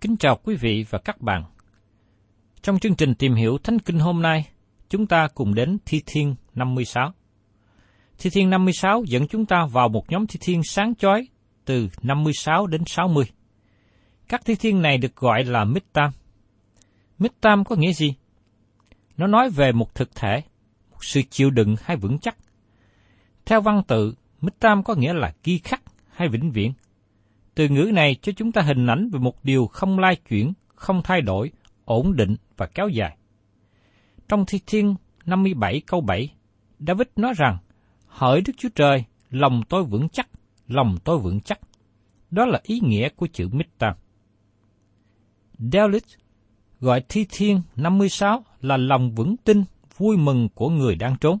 Kính chào quý vị và các bạn. Trong chương trình tìm hiểu Thánh Kinh hôm nay, chúng ta cùng đến Thi Thiên 56. Thi Thiên 56 dẫn chúng ta vào một nhóm Thi Thiên sáng chói từ 56 đến 60. Các Thi Thiên này được gọi là Mít Tam. Mít Tam có nghĩa gì? Nó nói về một thực thể, một sự chịu đựng hay vững chắc. Theo văn tự, Mít Tam có nghĩa là ghi khắc hay vĩnh viễn. Từ ngữ này cho chúng ta hình ảnh về một điều không lai chuyển, không thay đổi, ổn định và kéo dài. Trong Thi Thiên 57 câu 7, David nói rằng, Hỡi Đức Chúa Trời, lòng tôi vững chắc, lòng tôi vững chắc. Đó là ý nghĩa của chữ mita. Dalit gọi Thi Thiên 56 là lòng vững tin, vui mừng của người đang trốn.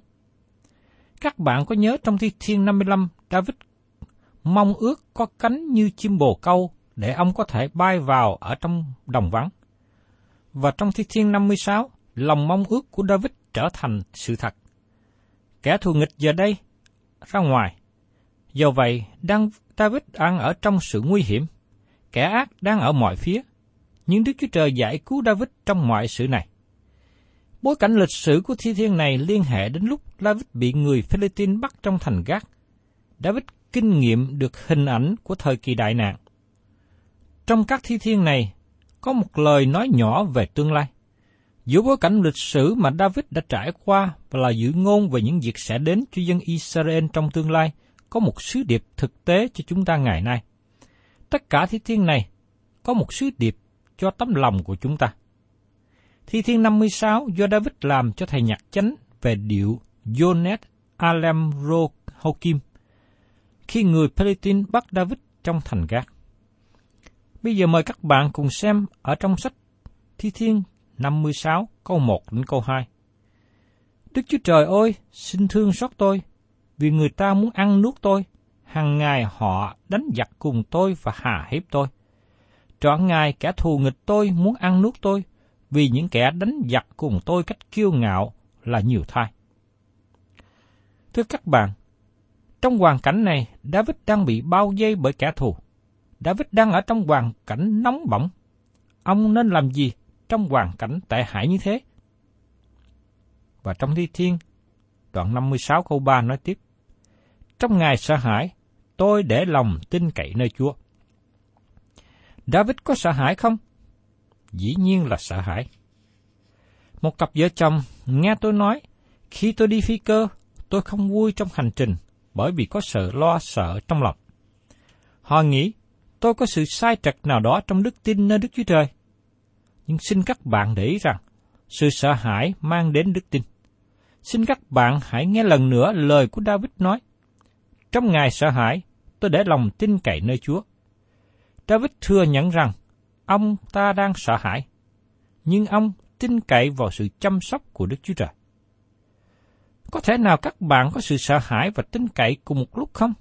Các bạn có nhớ trong Thi Thiên 55, David mong ước có cánh như chim bồ câu để ông có thể bay vào ở trong đồng vắng. Và trong Thi Thiên 56, lòng mong ước của David trở thành sự thật. Kẻ thù nghịch giờ đây ra ngoài. Do vậy, đang David đang ở trong sự nguy hiểm. Kẻ ác đang ở mọi phía. Nhưng Đức Chúa Trời giải cứu David trong mọi sự này. Bối cảnh lịch sử của thi thiên này liên hệ đến lúc David bị người Philippines bắt trong thành gác. David kinh nghiệm được hình ảnh của thời kỳ đại nạn. Trong các thi thiên này, có một lời nói nhỏ về tương lai. Giữa bối cảnh lịch sử mà David đã trải qua và là dự ngôn về những việc sẽ đến cho dân Israel trong tương lai, có một sứ điệp thực tế cho chúng ta ngày nay. Tất cả thi thiên này có một sứ điệp cho tấm lòng của chúng ta. Thi thiên 56 do David làm cho thầy nhạc chánh về điệu Jonet Alemro Hokim khi người Palestine bắt David trong thành gác. Bây giờ mời các bạn cùng xem ở trong sách Thi Thiên 56 câu 1 đến câu 2. Đức Chúa Trời ơi, xin thương xót tôi, vì người ta muốn ăn nuốt tôi, hàng ngày họ đánh giặc cùng tôi và hà hiếp tôi. Trọn ngày kẻ thù nghịch tôi muốn ăn nuốt tôi, vì những kẻ đánh giặc cùng tôi cách kiêu ngạo là nhiều thai. Thưa các bạn, trong hoàn cảnh này, David đang bị bao vây bởi kẻ thù. David đang ở trong hoàn cảnh nóng bỏng. Ông nên làm gì trong hoàn cảnh tệ hại như thế? Và trong Thi Thiên, đoạn 56 câu 3 nói tiếp. Trong ngày sợ hãi, tôi để lòng tin cậy nơi Chúa. David có sợ hãi không? dĩ nhiên là sợ hãi. Một cặp vợ chồng nghe tôi nói, khi tôi đi phi cơ, tôi không vui trong hành trình bởi vì có sự lo sợ trong lòng. Họ nghĩ tôi có sự sai trật nào đó trong đức tin nơi Đức Chúa Trời. Nhưng xin các bạn để ý rằng, sự sợ hãi mang đến đức tin. Xin các bạn hãy nghe lần nữa lời của David nói. Trong ngày sợ hãi, tôi để lòng tin cậy nơi Chúa. David thừa nhận rằng ông ta đang sợ hãi, nhưng ông tin cậy vào sự chăm sóc của Đức Chúa Trời. Có thể nào các bạn có sự sợ hãi và tin cậy cùng một lúc không?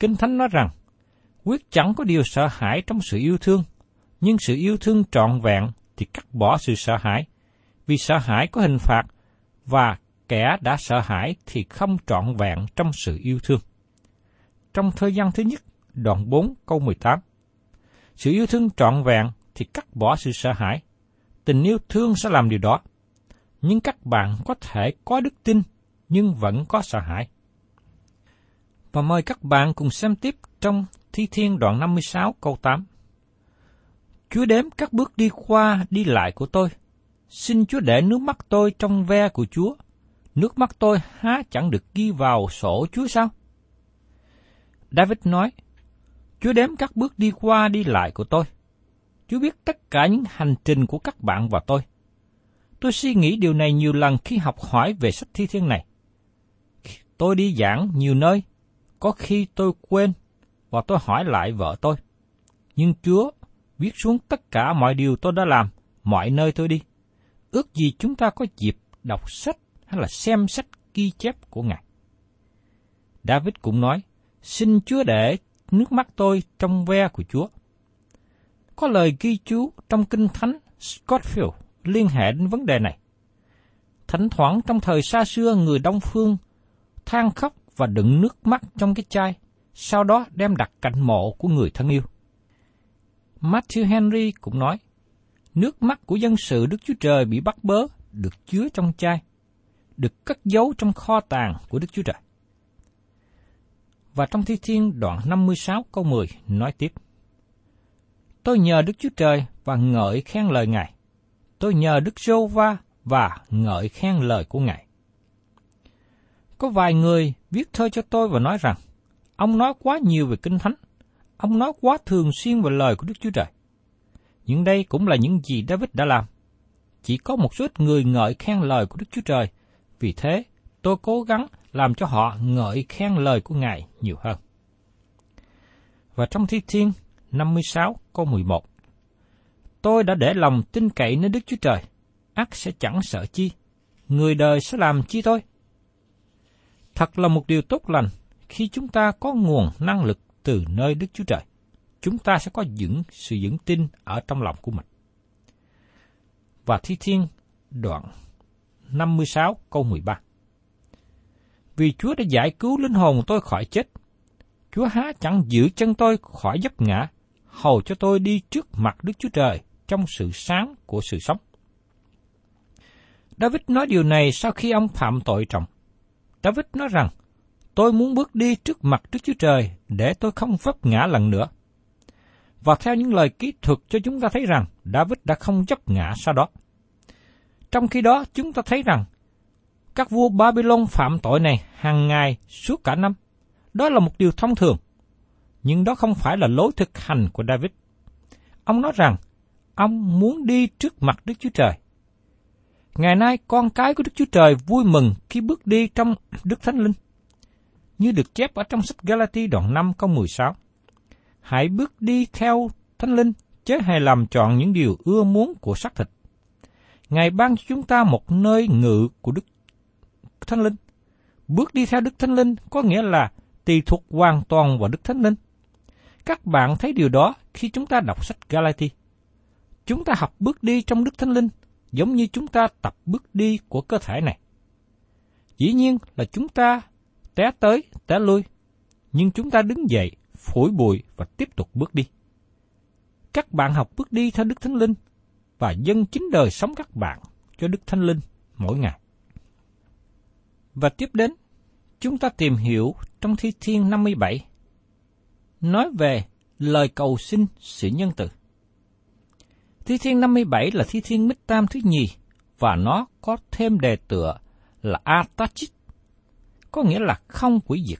Kinh Thánh nói rằng, quyết chẳng có điều sợ hãi trong sự yêu thương, nhưng sự yêu thương trọn vẹn thì cắt bỏ sự sợ hãi, vì sợ hãi có hình phạt, và kẻ đã sợ hãi thì không trọn vẹn trong sự yêu thương. Trong thời gian thứ nhất, đoạn 4 câu 18. Sự yêu thương trọn vẹn thì cắt bỏ sự sợ hãi. Tình yêu thương sẽ làm điều đó. Nhưng các bạn có thể có đức tin, nhưng vẫn có sợ hãi. Và mời các bạn cùng xem tiếp trong Thi Thiên đoạn 56 câu 8. Chúa đếm các bước đi qua đi lại của tôi. Xin Chúa để nước mắt tôi trong ve của Chúa. Nước mắt tôi há chẳng được ghi vào sổ Chúa sao? David nói, Chúa đếm các bước đi qua đi lại của tôi. Chúa biết tất cả những hành trình của các bạn và tôi. Tôi suy nghĩ điều này nhiều lần khi học hỏi về sách thi thiên này. Tôi đi giảng nhiều nơi, có khi tôi quên và tôi hỏi lại vợ tôi. Nhưng Chúa viết xuống tất cả mọi điều tôi đã làm, mọi nơi tôi đi. Ước gì chúng ta có dịp đọc sách hay là xem sách ghi chép của Ngài. David cũng nói, xin Chúa để nước mắt tôi trong ve của Chúa. Có lời ghi chú trong Kinh Thánh Scottfield liên hệ đến vấn đề này. Thỉnh thoảng trong thời xa xưa người Đông Phương than khóc và đựng nước mắt trong cái chai, sau đó đem đặt cạnh mộ của người thân yêu. Matthew Henry cũng nói, nước mắt của dân sự Đức Chúa Trời bị bắt bớ được chứa trong chai, được cất giấu trong kho tàng của Đức Chúa Trời. Và trong Thi Thiên đoạn 56 câu 10 nói tiếp, Tôi nhờ Đức Chúa Trời và ngợi khen lời Ngài. Tôi nhờ Đức Giô Va và ngợi khen lời của Ngài. Có vài người viết thơ cho tôi và nói rằng, ông nói quá nhiều về Kinh Thánh, ông nói quá thường xuyên về lời của Đức Chúa Trời. Nhưng đây cũng là những gì David đã làm. Chỉ có một số ít người ngợi khen lời của Đức Chúa Trời, vì thế tôi cố gắng làm cho họ ngợi khen lời của Ngài nhiều hơn. Và trong Thi Thiên 56 câu 11 Tôi đã để lòng tin cậy nơi Đức Chúa Trời, ắt sẽ chẳng sợ chi, người đời sẽ làm chi tôi. Thật là một điều tốt lành khi chúng ta có nguồn năng lực từ nơi Đức Chúa Trời. Chúng ta sẽ có những sự vững tin ở trong lòng của mình. Và Thi Thiên đoạn 56 câu 13 Vì Chúa đã giải cứu linh hồn tôi khỏi chết. Chúa há chẳng giữ chân tôi khỏi dấp ngã, hầu cho tôi đi trước mặt Đức Chúa Trời trong sự sáng của sự sống. David nói điều này sau khi ông phạm tội trọng. David nói rằng, tôi muốn bước đi trước mặt Đức Chúa Trời để tôi không vấp ngã lần nữa. Và theo những lời kỹ thuật cho chúng ta thấy rằng David đã không vấp ngã sau đó. Trong khi đó chúng ta thấy rằng các vua Babylon phạm tội này hàng ngày suốt cả năm. Đó là một điều thông thường. Nhưng đó không phải là lối thực hành của David. Ông nói rằng ông muốn đi trước mặt Đức Chúa Trời. Ngày nay con cái của Đức Chúa Trời vui mừng khi bước đi trong Đức Thánh Linh. Như được chép ở trong sách Galati đoạn 5 câu 16. Hãy bước đi theo Thánh Linh, chứ hãy làm chọn những điều ưa muốn của xác thịt. Ngài ban cho chúng ta một nơi ngự của Đức Thánh Linh. Bước đi theo Đức Thánh Linh có nghĩa là tùy thuộc hoàn toàn vào Đức Thánh Linh. Các bạn thấy điều đó khi chúng ta đọc sách Galati. Chúng ta học bước đi trong Đức Thánh Linh giống như chúng ta tập bước đi của cơ thể này. Dĩ nhiên là chúng ta té tới, té lui, nhưng chúng ta đứng dậy, phủi bụi và tiếp tục bước đi. Các bạn học bước đi theo Đức Thánh Linh và dân chính đời sống các bạn cho Đức Thánh Linh mỗi ngày. Và tiếp đến, chúng ta tìm hiểu trong Thi Thiên 57, nói về lời cầu xin sự nhân từ. Thi thiên 57 là thi thiên Mít Tam thứ nhì, và nó có thêm đề tựa là Atachit, có nghĩa là không quỷ diệt.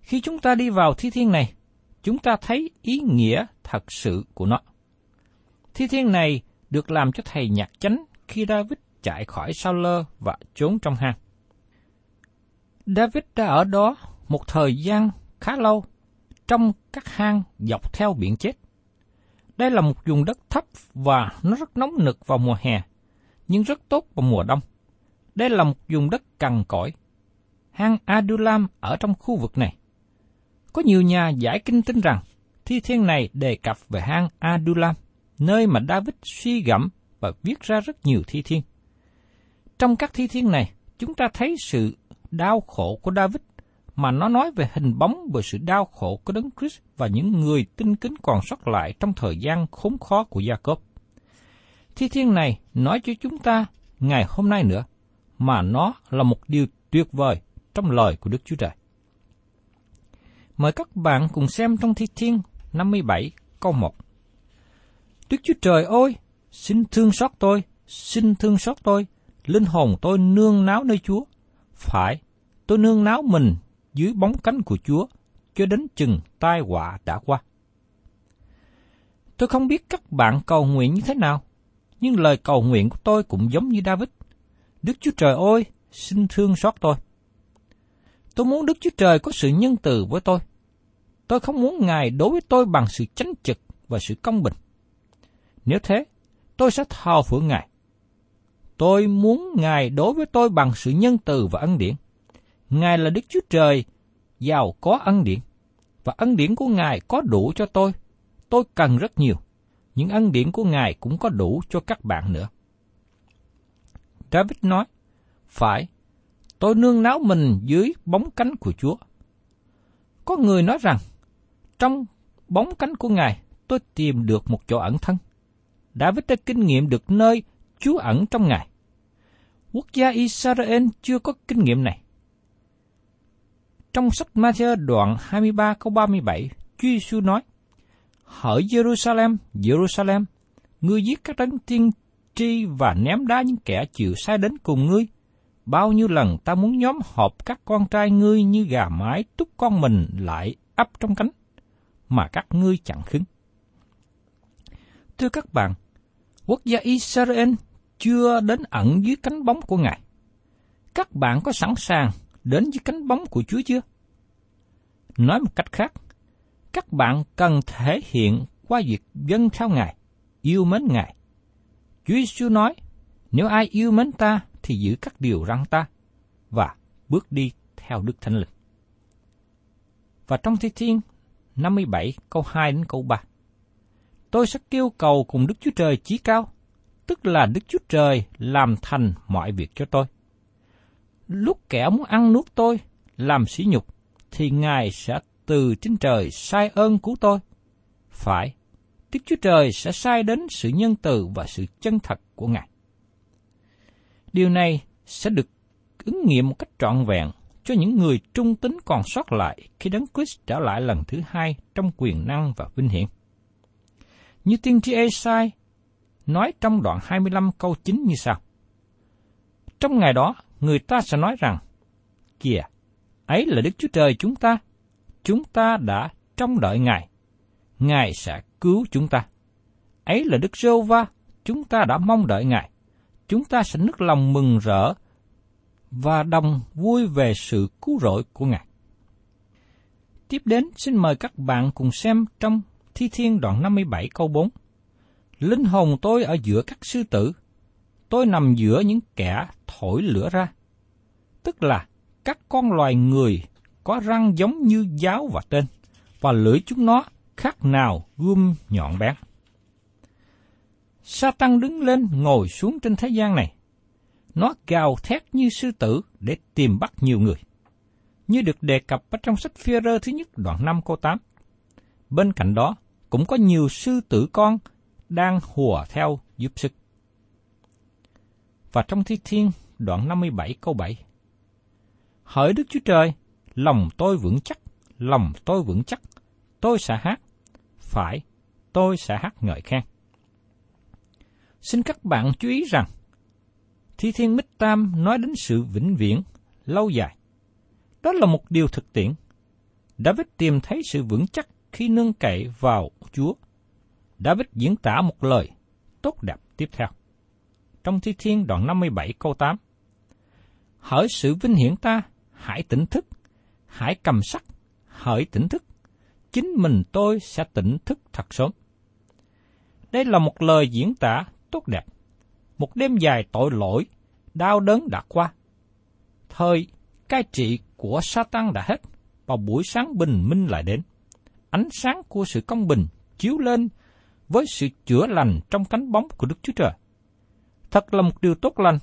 Khi chúng ta đi vào thi thiên này, chúng ta thấy ý nghĩa thật sự của nó. Thi thiên này được làm cho thầy nhạc chánh khi David chạy khỏi Saul và trốn trong hang. David đã ở đó một thời gian khá lâu, trong các hang dọc theo biển chết. Đây là một vùng đất thấp và nó rất nóng nực vào mùa hè, nhưng rất tốt vào mùa đông. Đây là một vùng đất cằn cỗi. Hang Adulam ở trong khu vực này. Có nhiều nhà giải kinh tin rằng thi thiên này đề cập về hang Adulam, nơi mà David suy gẫm và viết ra rất nhiều thi thiên. Trong các thi thiên này, chúng ta thấy sự đau khổ của David mà nó nói về hình bóng về sự đau khổ của Đấng Christ và những người tinh kính còn sót lại trong thời gian khốn khó của Gia-cốp. Thi thiên này nói cho chúng ta ngày hôm nay nữa, mà nó là một điều tuyệt vời trong lời của Đức Chúa Trời. Mời các bạn cùng xem trong Thi Thiên 57 câu 1. Đức Chúa Trời ơi, xin thương xót tôi, xin thương xót tôi, linh hồn tôi nương náo nơi Chúa. Phải, tôi nương náo mình dưới bóng cánh của Chúa, cho đến chừng tai họa đã qua. Tôi không biết các bạn cầu nguyện như thế nào, nhưng lời cầu nguyện của tôi cũng giống như David. Đức Chúa Trời ơi, xin thương xót tôi. Tôi muốn Đức Chúa Trời có sự nhân từ với tôi. Tôi không muốn Ngài đối với tôi bằng sự chánh trực và sự công bình. Nếu thế, tôi sẽ thao phượng Ngài. Tôi muốn Ngài đối với tôi bằng sự nhân từ và ân điển. Ngài là Đức Chúa Trời, giàu có ân điển. Và ân điển của Ngài có đủ cho tôi. Tôi cần rất nhiều. Nhưng ân điển của Ngài cũng có đủ cho các bạn nữa. David nói, Phải, tôi nương náo mình dưới bóng cánh của Chúa. Có người nói rằng, trong bóng cánh của Ngài, tôi tìm được một chỗ ẩn thân. David đã kinh nghiệm được nơi Chúa ẩn trong Ngài. Quốc gia Israel chưa có kinh nghiệm này. Trong sách Matthew đoạn 23 câu 37, Chúa Giêsu nói, Hỡi Jerusalem, Jerusalem, ngươi giết các đấng tiên tri và ném đá những kẻ chịu sai đến cùng ngươi. Bao nhiêu lần ta muốn nhóm họp các con trai ngươi như gà mái túc con mình lại ấp trong cánh, mà các ngươi chẳng khứng. Thưa các bạn, quốc gia Israel chưa đến ẩn dưới cánh bóng của Ngài. Các bạn có sẵn sàng đến với cánh bóng của Chúa chưa? Nói một cách khác, các bạn cần thể hiện qua việc dân theo Ngài, yêu mến Ngài. Chúa Giêsu nói, nếu ai yêu mến ta thì giữ các điều răn ta và bước đi theo Đức Thánh Linh. Và trong Thi Thiên 57 câu 2 đến câu 3. Tôi sẽ kêu cầu cùng Đức Chúa Trời chí cao, tức là Đức Chúa Trời làm thành mọi việc cho tôi. Lúc kẻ muốn ăn nuốt tôi, làm sỉ nhục, thì Ngài sẽ từ trên trời sai ơn cứu tôi. Phải, Đức Chúa Trời sẽ sai đến sự nhân từ và sự chân thật của Ngài. Điều này sẽ được ứng nghiệm một cách trọn vẹn cho những người trung tín còn sót lại khi Đấng Christ trở lại lần thứ hai trong quyền năng và vinh hiển. Như tiên tri Esai nói trong đoạn 25 câu 9 như sau. Trong ngày đó, người ta sẽ nói rằng, Kìa, ấy là Đức Chúa Trời chúng ta, chúng ta đã trông đợi Ngài, Ngài sẽ cứu chúng ta. Ấy là Đức Rô Va, chúng ta đã mong đợi Ngài, chúng ta sẽ nức lòng mừng rỡ và đồng vui về sự cứu rỗi của Ngài. Tiếp đến xin mời các bạn cùng xem trong Thi Thiên đoạn 57 câu 4. Linh hồn tôi ở giữa các sư tử, tôi nằm giữa những kẻ thổi lửa ra. Tức là các con loài người có răng giống như giáo và tên, và lưỡi chúng nó khác nào gươm nhọn bén. Satan đứng lên ngồi xuống trên thế gian này. Nó gào thét như sư tử để tìm bắt nhiều người. Như được đề cập ở trong sách phi rơ thứ nhất đoạn 5 câu 8. Bên cạnh đó, cũng có nhiều sư tử con đang hùa theo giúp sức. Và trong thi thiên đoạn 57 câu 7. Hỡi Đức Chúa Trời, lòng tôi vững chắc, lòng tôi vững chắc, tôi sẽ hát, phải, tôi sẽ hát ngợi khen. Xin các bạn chú ý rằng, Thi Thiên Mích Tam nói đến sự vĩnh viễn, lâu dài. Đó là một điều thực tiễn. David tìm thấy sự vững chắc khi nương cậy vào Chúa. David diễn tả một lời tốt đẹp tiếp theo. Trong Thi Thiên đoạn 57 câu 8 Hỡi sự vinh hiển ta, hãy tỉnh thức, hãy cầm sắc, hỡi tỉnh thức, chính mình tôi sẽ tỉnh thức thật sớm. Đây là một lời diễn tả tốt đẹp. Một đêm dài tội lỗi, đau đớn đã qua. Thời cai trị của Satan đã hết, và buổi sáng bình minh lại đến. Ánh sáng của sự công bình chiếu lên với sự chữa lành trong cánh bóng của Đức Chúa Trời. Thật là một điều tốt lành,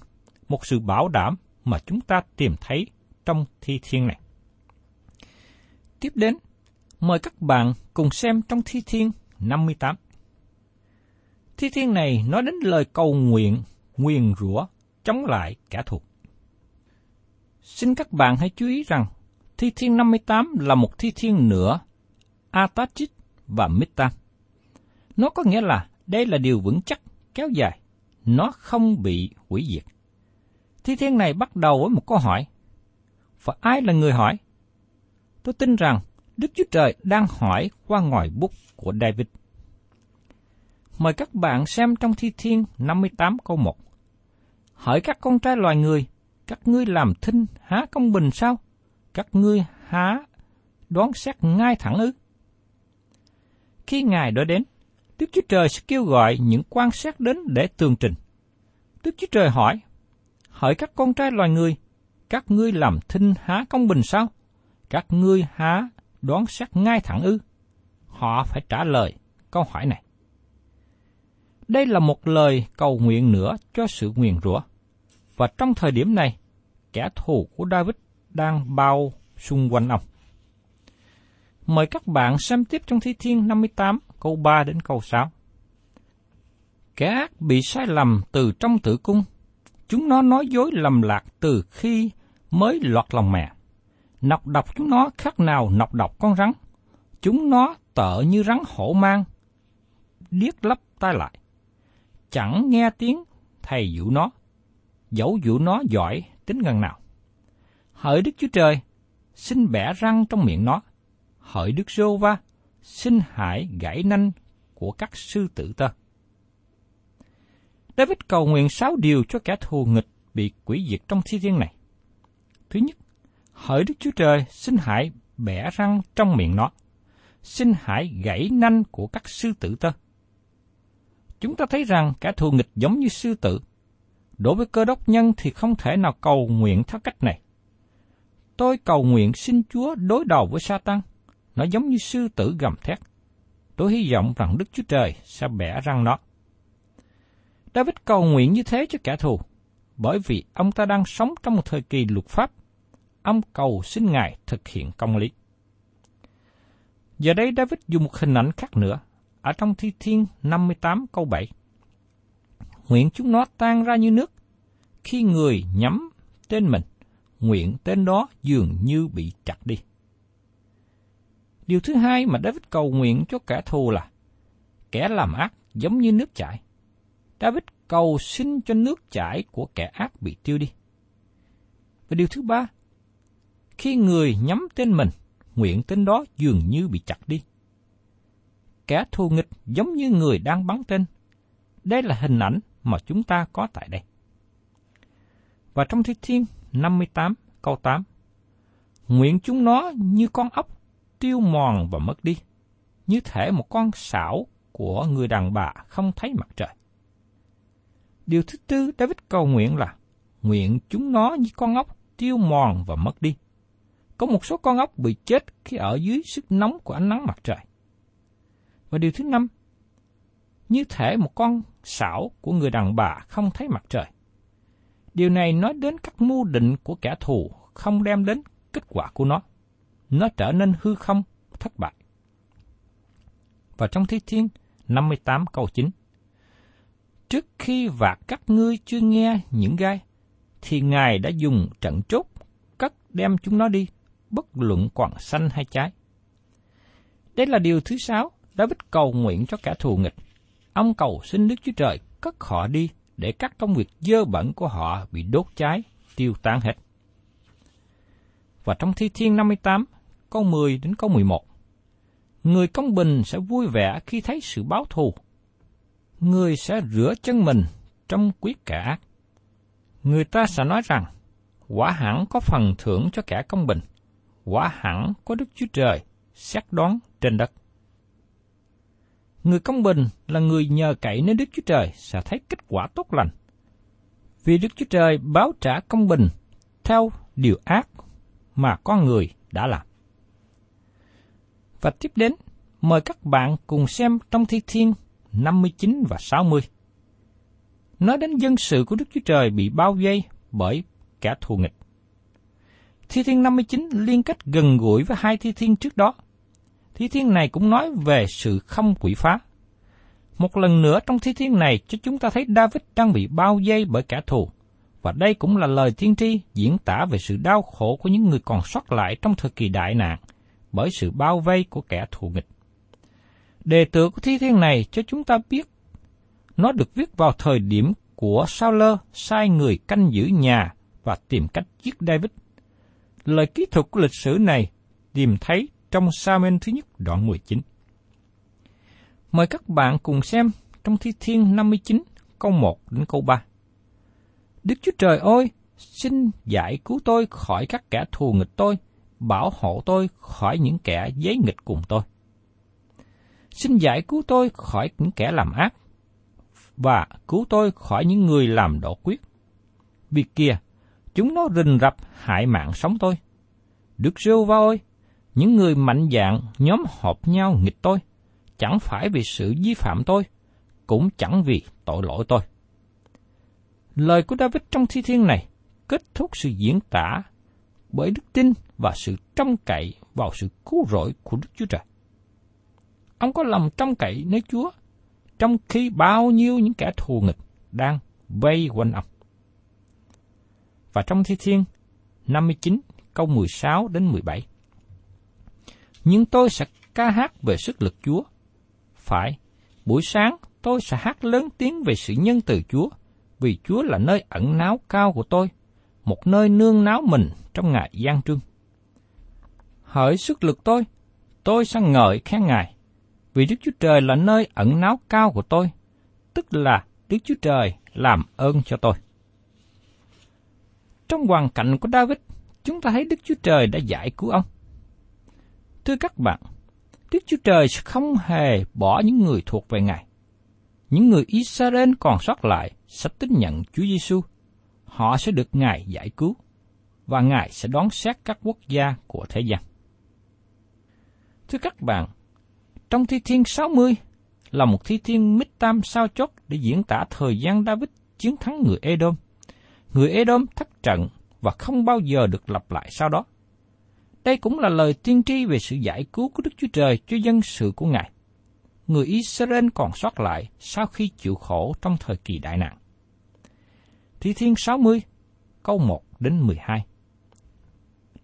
một sự bảo đảm mà chúng ta tìm thấy trong thi thiên này. Tiếp đến, mời các bạn cùng xem trong thi thiên 58. Thi thiên này nói đến lời cầu nguyện, nguyền rủa chống lại kẻ thù. Xin các bạn hãy chú ý rằng, thi thiên 58 là một thi thiên nữa, Atachit và Mittan. Nó có nghĩa là đây là điều vững chắc, kéo dài, nó không bị hủy diệt. Thi thiên này bắt đầu với một câu hỏi. Và ai là người hỏi? Tôi tin rằng Đức Chúa Trời đang hỏi qua ngòi bút của David. Mời các bạn xem trong Thi Thiên 58 câu 1. Hỏi các con trai loài người, các ngươi làm thinh há công bình sao? Các ngươi há đoán xét ngay thẳng ư? Khi Ngài đã đến, Đức Chúa Trời sẽ kêu gọi những quan sát đến để tường trình. Đức Chúa Trời hỏi, hỏi các con trai loài người, các ngươi làm thinh há công bình sao? Các ngươi há đoán xét ngay thẳng ư? Họ phải trả lời câu hỏi này. Đây là một lời cầu nguyện nữa cho sự nguyền rủa. Và trong thời điểm này, kẻ thù của David đang bao xung quanh ông. Mời các bạn xem tiếp trong Thi Thiên 58 câu 3 đến câu 6. Kẻ ác bị sai lầm từ trong tử cung, chúng nó nói dối lầm lạc từ khi mới lọt lòng mẹ. Nọc độc chúng nó khác nào nọc độc con rắn. Chúng nó tợ như rắn hổ mang, điếc lấp tai lại. Chẳng nghe tiếng thầy dụ nó, dẫu dụ nó giỏi tính ngần nào. Hỡi Đức Chúa Trời, xin bẻ răng trong miệng nó. Hỡi Đức Rô Va, xin hãy gãy nanh của các sư tử tơ. David cầu nguyện sáu điều cho kẻ thù nghịch bị quỷ diệt trong thi thiên này. Thứ nhất, hỡi Đức Chúa Trời, xin hãy bẻ răng trong miệng nó. Xin hãy gãy nanh của các sư tử tơ. Chúng ta thấy rằng kẻ thù nghịch giống như sư tử. Đối với cơ đốc nhân thì không thể nào cầu nguyện theo cách này. Tôi cầu nguyện xin Chúa đối đầu với Satan. Nó giống như sư tử gầm thét. Tôi hy vọng rằng Đức Chúa Trời sẽ bẻ răng nó. David cầu nguyện như thế cho kẻ thù, bởi vì ông ta đang sống trong một thời kỳ luật pháp. Ông cầu xin Ngài thực hiện công lý. Giờ đây David dùng một hình ảnh khác nữa, ở trong Thi Thiên 58 câu 7. Nguyện chúng nó tan ra như nước, khi người nhắm tên mình, nguyện tên đó dường như bị chặt đi. Điều thứ hai mà David cầu nguyện cho kẻ thù là kẻ làm ác giống như nước chảy. David cầu xin cho nước chảy của kẻ ác bị tiêu đi. Và điều thứ ba, khi người nhắm tên mình, nguyện tên đó dường như bị chặt đi. Kẻ thù nghịch giống như người đang bắn tên. Đây là hình ảnh mà chúng ta có tại đây. Và trong Thi Thiên 58 câu 8, Nguyện chúng nó như con ốc tiêu mòn và mất đi, như thể một con sảo của người đàn bà không thấy mặt trời. Điều thứ tư David cầu nguyện là nguyện chúng nó như con ốc tiêu mòn và mất đi. Có một số con ốc bị chết khi ở dưới sức nóng của ánh nắng mặt trời. Và điều thứ năm, như thể một con sảo của người đàn bà không thấy mặt trời. Điều này nói đến các mưu định của kẻ thù không đem đến kết quả của nó. Nó trở nên hư không, thất bại. Và trong Thi Thiên 58 câu 9 Trước khi và các ngươi chưa nghe những gai, thì Ngài đã dùng trận chốt cất đem chúng nó đi, bất luận còn xanh hay trái. Đây là điều thứ sáu, David cầu nguyện cho kẻ thù nghịch. Ông cầu xin Đức Chúa Trời cất họ đi để các công việc dơ bẩn của họ bị đốt cháy, tiêu tan hết. Và trong Thi Thiên 58, câu 10 đến câu 11, Người công bình sẽ vui vẻ khi thấy sự báo thù. Người sẽ rửa chân mình trong quyết kẻ ác. Người ta sẽ nói rằng, quả hẳn có phần thưởng cho kẻ công bình, quả hẳn có Đức Chúa Trời xét đoán trên đất. Người công bình là người nhờ cậy nơi Đức Chúa Trời sẽ thấy kết quả tốt lành. Vì Đức Chúa Trời báo trả công bình theo điều ác mà con người đã làm. Và tiếp đến, mời các bạn cùng xem trong Thi Thiên 59 và 60. Nói đến dân sự của Đức Chúa Trời bị bao vây bởi kẻ thù nghịch. Thi Thiên 59 liên kết gần gũi với hai Thi Thiên trước đó. Thi Thiên này cũng nói về sự không quỷ phá. Một lần nữa trong Thi Thiên này cho chúng ta thấy David đang bị bao vây bởi kẻ thù. Và đây cũng là lời tiên tri diễn tả về sự đau khổ của những người còn sót lại trong thời kỳ đại nạn bởi sự bao vây của kẻ thù nghịch. Đề tựa của thi thiên này cho chúng ta biết nó được viết vào thời điểm của Sao Lơ sai người canh giữ nhà và tìm cách giết David. Lời kỹ thuật của lịch sử này tìm thấy trong Samen thứ nhất đoạn 19. Mời các bạn cùng xem trong Thi Thiên 59 câu 1 đến câu 3. Đức Chúa Trời ơi, xin giải cứu tôi khỏi các kẻ thù nghịch tôi, bảo hộ tôi khỏi những kẻ giấy nghịch cùng tôi. Xin giải cứu tôi khỏi những kẻ làm ác, và cứu tôi khỏi những người làm đổ quyết. Vì kia, chúng nó rình rập hại mạng sống tôi. Đức rêu va ơi, những người mạnh dạng nhóm họp nhau nghịch tôi, chẳng phải vì sự vi phạm tôi, cũng chẳng vì tội lỗi tôi. Lời của David trong thi thiên này kết thúc sự diễn tả bởi đức tin và sự trông cậy vào sự cứu rỗi của Đức Chúa Trời. Ông có lòng trông cậy nơi Chúa, trong khi bao nhiêu những kẻ thù nghịch đang vây quanh ông. Và trong Thi Thiên 59 câu 16 đến 17. Nhưng tôi sẽ ca hát về sức lực Chúa. Phải, buổi sáng tôi sẽ hát lớn tiếng về sự nhân từ Chúa, vì Chúa là nơi ẩn náu cao của tôi, một nơi nương náu mình trong ngày gian trưng. Hỡi sức lực tôi, tôi sang ngợi khen Ngài, vì Đức Chúa Trời là nơi ẩn náu cao của tôi, tức là Đức Chúa Trời làm ơn cho tôi. Trong hoàn cảnh của David, chúng ta thấy Đức Chúa Trời đã giải cứu ông. Thưa các bạn, Đức Chúa Trời sẽ không hề bỏ những người thuộc về Ngài. Những người Israel còn sót lại sẽ tin nhận Chúa Giêsu. Họ sẽ được Ngài giải cứu và Ngài sẽ đón xét các quốc gia của thế gian. Thưa các bạn, trong Thi Thiên 60 là một thi thiên mít tam sao chót để diễn tả thời gian David chiến thắng người Edom. Người Edom thất trận và không bao giờ được lặp lại sau đó. Đây cũng là lời tiên tri về sự giải cứu của Đức Chúa Trời cho dân sự của Ngài. Người Israel còn sót lại sau khi chịu khổ trong thời kỳ đại nạn. Thi Thiên 60, câu 1 đến 12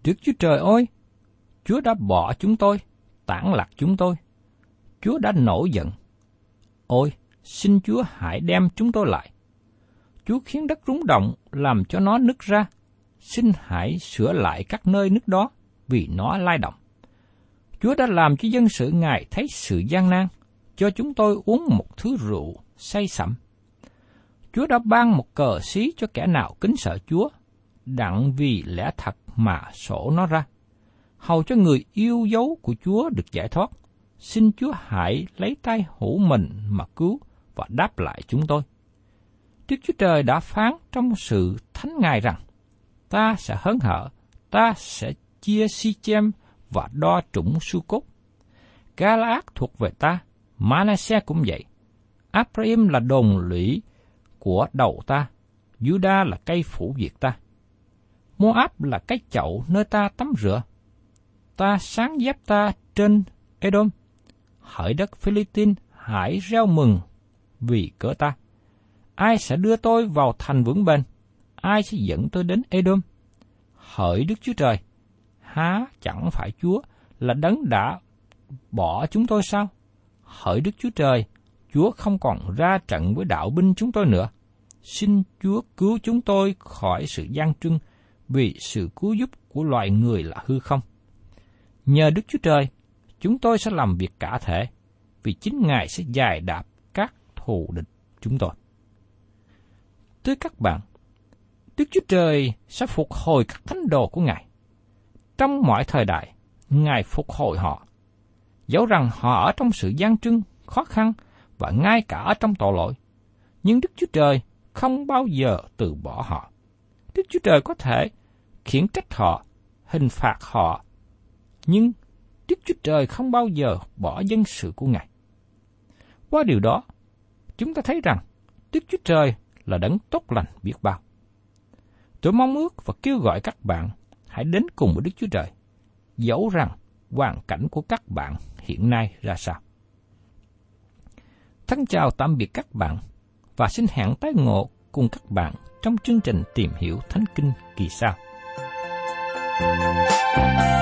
Đức Chúa Trời ơi, Chúa đã bỏ chúng tôi, tản lạc chúng tôi. Chúa đã nổi giận. Ôi, xin Chúa hãy đem chúng tôi lại. Chúa khiến đất rúng động, làm cho nó nứt ra. Xin hãy sửa lại các nơi nứt đó, vì nó lai động. Chúa đã làm cho dân sự Ngài thấy sự gian nan, cho chúng tôi uống một thứ rượu say sẩm. Chúa đã ban một cờ xí cho kẻ nào kính sợ Chúa, đặng vì lẽ thật mà sổ nó ra. Hầu cho người yêu dấu của Chúa được giải thoát, xin Chúa hãy lấy tay hữu mình mà cứu và đáp lại chúng tôi. Đức Chúa Trời đã phán trong sự thánh ngài rằng, ta sẽ hớn hở, ta sẽ chia si chem và đo trũng su cốt. Galaad thuộc về ta, Manasseh cũng vậy. Abraham là đồn lũy của đầu ta, Judah là cây phủ diệt ta. Moab là cái chậu nơi ta tắm rửa. Ta sáng dép ta trên Edom. Hỡi đất Philippines, hãy reo mừng vì cỡ ta. Ai sẽ đưa tôi vào thành vững bền? Ai sẽ dẫn tôi đến Edom? Hỡi Đức Chúa Trời, há chẳng phải Chúa là đấng đã bỏ chúng tôi sao? Hỡi Đức Chúa Trời, Chúa không còn ra trận với đạo binh chúng tôi nữa. Xin Chúa cứu chúng tôi khỏi sự gian trưng vì sự cứu giúp của loài người là hư không. Nhờ Đức Chúa Trời, chúng tôi sẽ làm việc cả thể, vì chính Ngài sẽ giải đạp các thù địch chúng tôi. Thưa các bạn, Đức Chúa Trời sẽ phục hồi các thánh đồ của Ngài. Trong mọi thời đại, Ngài phục hồi họ. Dẫu rằng họ ở trong sự gian trưng, khó khăn và ngay cả ở trong tội lỗi, nhưng Đức Chúa Trời không bao giờ từ bỏ họ. Đức Chúa Trời có thể khiển trách họ, hình phạt họ, nhưng Đức Chúa Trời không bao giờ bỏ dân sự của Ngài. Qua điều đó, chúng ta thấy rằng Đức Chúa Trời là đấng tốt lành biết bao. Tôi mong ước và kêu gọi các bạn hãy đến cùng với Đức Chúa Trời, dẫu rằng hoàn cảnh của các bạn hiện nay ra sao. Thân chào tạm biệt các bạn và xin hẹn tái ngộ cùng các bạn trong chương trình tìm hiểu Thánh Kinh kỳ sau. thank you